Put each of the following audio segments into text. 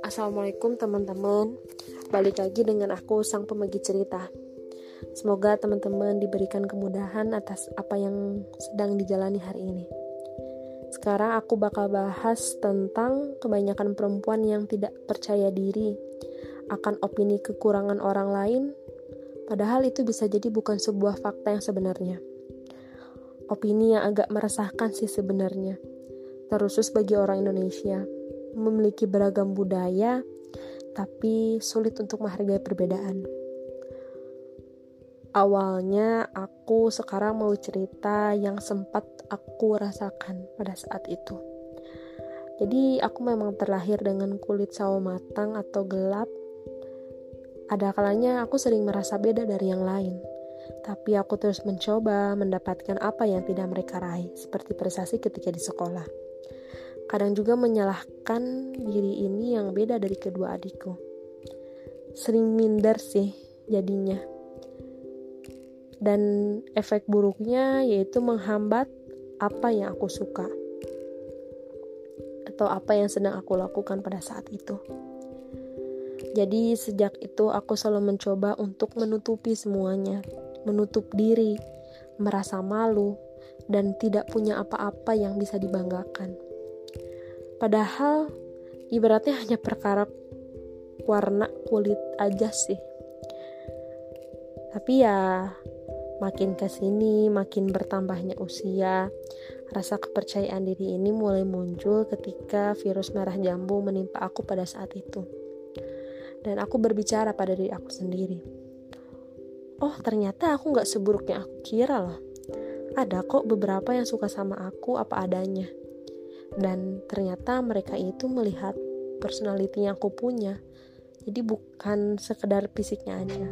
Assalamualaikum teman-teman. Balik lagi dengan aku sang pembagi cerita. Semoga teman-teman diberikan kemudahan atas apa yang sedang dijalani hari ini. Sekarang aku bakal bahas tentang kebanyakan perempuan yang tidak percaya diri Akan opini kekurangan orang lain. Padahal itu bisa jadi bukan sebuah fakta yang sebenarnya Opini yang agak meresahkan sih sebenarnya Terusus bagi orang Indonesia memiliki beragam budaya, tapi sulit untuk menghargai perbedaan. Awalnya aku sekarang mau cerita yang sempat aku rasakan pada saat itu. Jadi aku memang terlahir dengan kulit sawo matang atau gelap. Ada kalanya aku sering merasa beda dari yang lain. Tapi aku terus mencoba mendapatkan apa yang tidak mereka raih, seperti prestasi ketika di sekolah kadang juga menyalahkan diri ini yang beda dari kedua adikku. Sering minder sih jadinya. Dan efek buruknya yaitu menghambat apa yang aku suka atau apa yang sedang aku lakukan pada saat itu. Jadi sejak itu aku selalu mencoba untuk menutupi semuanya, menutup diri, merasa malu, dan tidak punya apa-apa yang bisa dibanggakan. Padahal ibaratnya hanya perkara warna kulit aja sih. Tapi ya makin ke sini makin bertambahnya usia, rasa kepercayaan diri ini mulai muncul ketika virus merah jambu menimpa aku pada saat itu. Dan aku berbicara pada diri aku sendiri. Oh ternyata aku gak seburuk yang aku kira loh. Ada kok beberapa yang suka sama aku apa adanya. Dan ternyata mereka itu melihat personality yang aku punya. Jadi bukan sekedar fisiknya aja.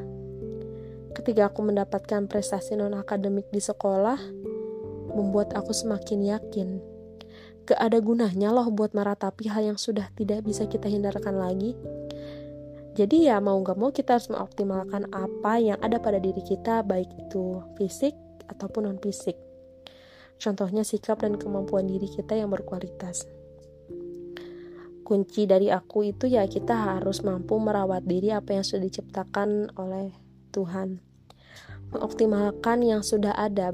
Ketika aku mendapatkan prestasi non akademik di sekolah membuat aku semakin yakin. Gak ada gunanya loh buat meratapi hal yang sudah tidak bisa kita hindarkan lagi jadi ya mau gak mau kita harus mengoptimalkan apa yang ada pada diri kita baik itu fisik ataupun non fisik Contohnya sikap dan kemampuan diri kita yang berkualitas. Kunci dari aku itu ya kita harus mampu merawat diri apa yang sudah diciptakan oleh Tuhan. Mengoptimalkan yang sudah ada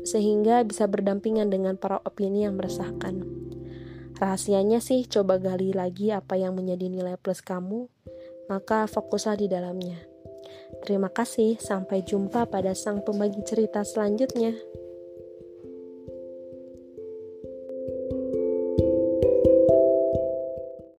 sehingga bisa berdampingan dengan para opini yang meresahkan. Rahasianya sih coba gali lagi apa yang menjadi nilai plus kamu, maka fokuslah di dalamnya. Terima kasih, sampai jumpa pada sang pembagi cerita selanjutnya.